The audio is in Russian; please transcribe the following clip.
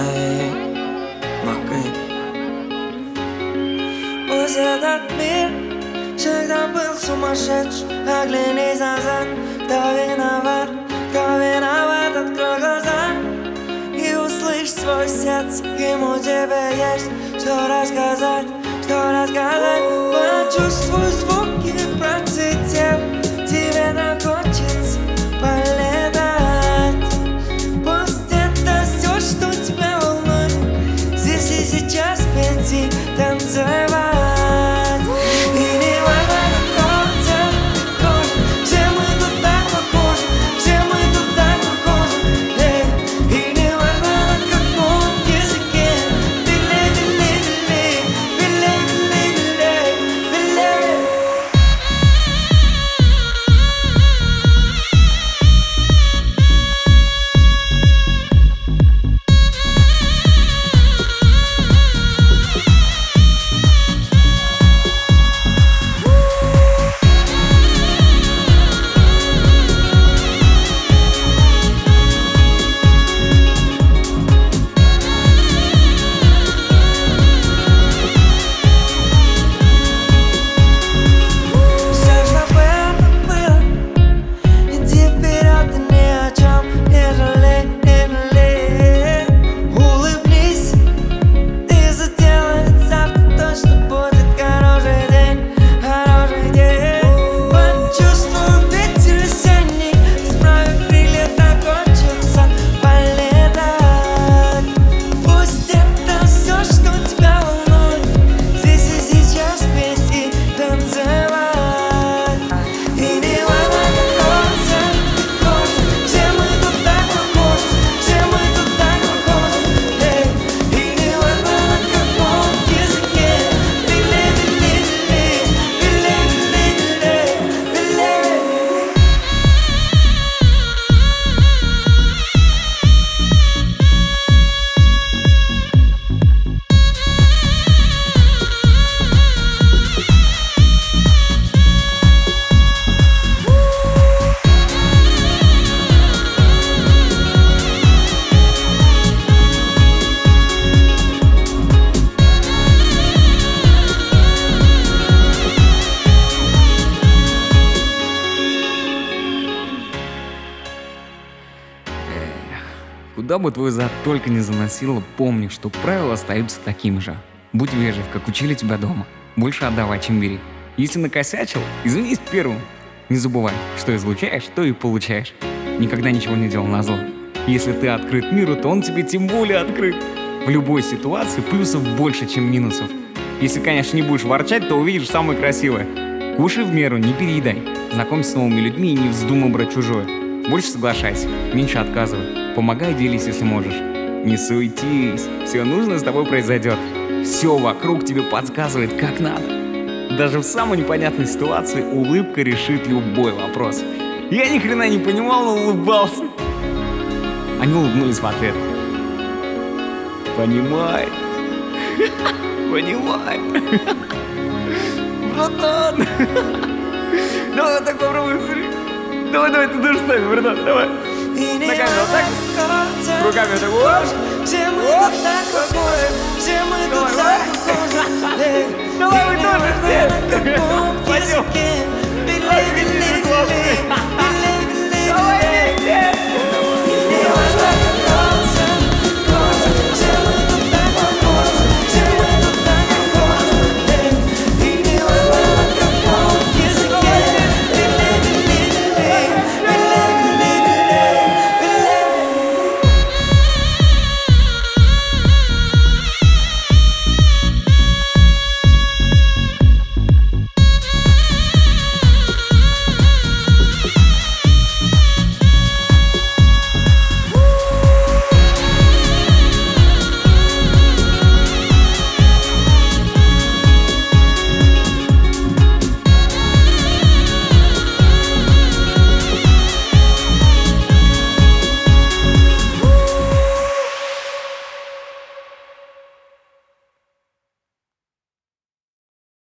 Эй, Макэй Пусть этот мир всегда был сумасшедший Оглянись назад, кто виноват, кто виноват? Открой глаза и услышь свой сердце. Ему тебе есть что рассказать, что рассказать. Почувствуй звуки в Куда бы твой зад только не заносило, помни, что правила остаются такими же. Будь вежлив, как учили тебя дома. Больше отдавай, чем бери. Если накосячил, извинись первым. Не забывай, что излучаешь, то и получаешь. Никогда ничего не делал на зло. Если ты открыт миру, то он тебе тем более открыт. В любой ситуации плюсов больше, чем минусов. Если, конечно, не будешь ворчать, то увидишь самое красивое. Кушай в меру, не переедай. Знакомься с новыми людьми и не вздумай брать чужое. Больше соглашайся, меньше отказывай. Помогай, делись, если можешь. Не суетись, все нужное с тобой произойдет. Все вокруг тебе подсказывает, как надо. Даже в самой непонятной ситуации улыбка решит любой вопрос. Я ни хрена не понимал, но улыбался. Они улыбнулись в ответ. Понимай. Понимай. Братан. Давай так попробуем. Давай, давай, ты тоже ставь, братан, давай. И не Ногами вот так. важно, какого цвета Руками вот так. вот. Все мы Оп. тут так похожи, все мы Давай, тут давай. так похожи Эй, Давай, и вы не тоже важно,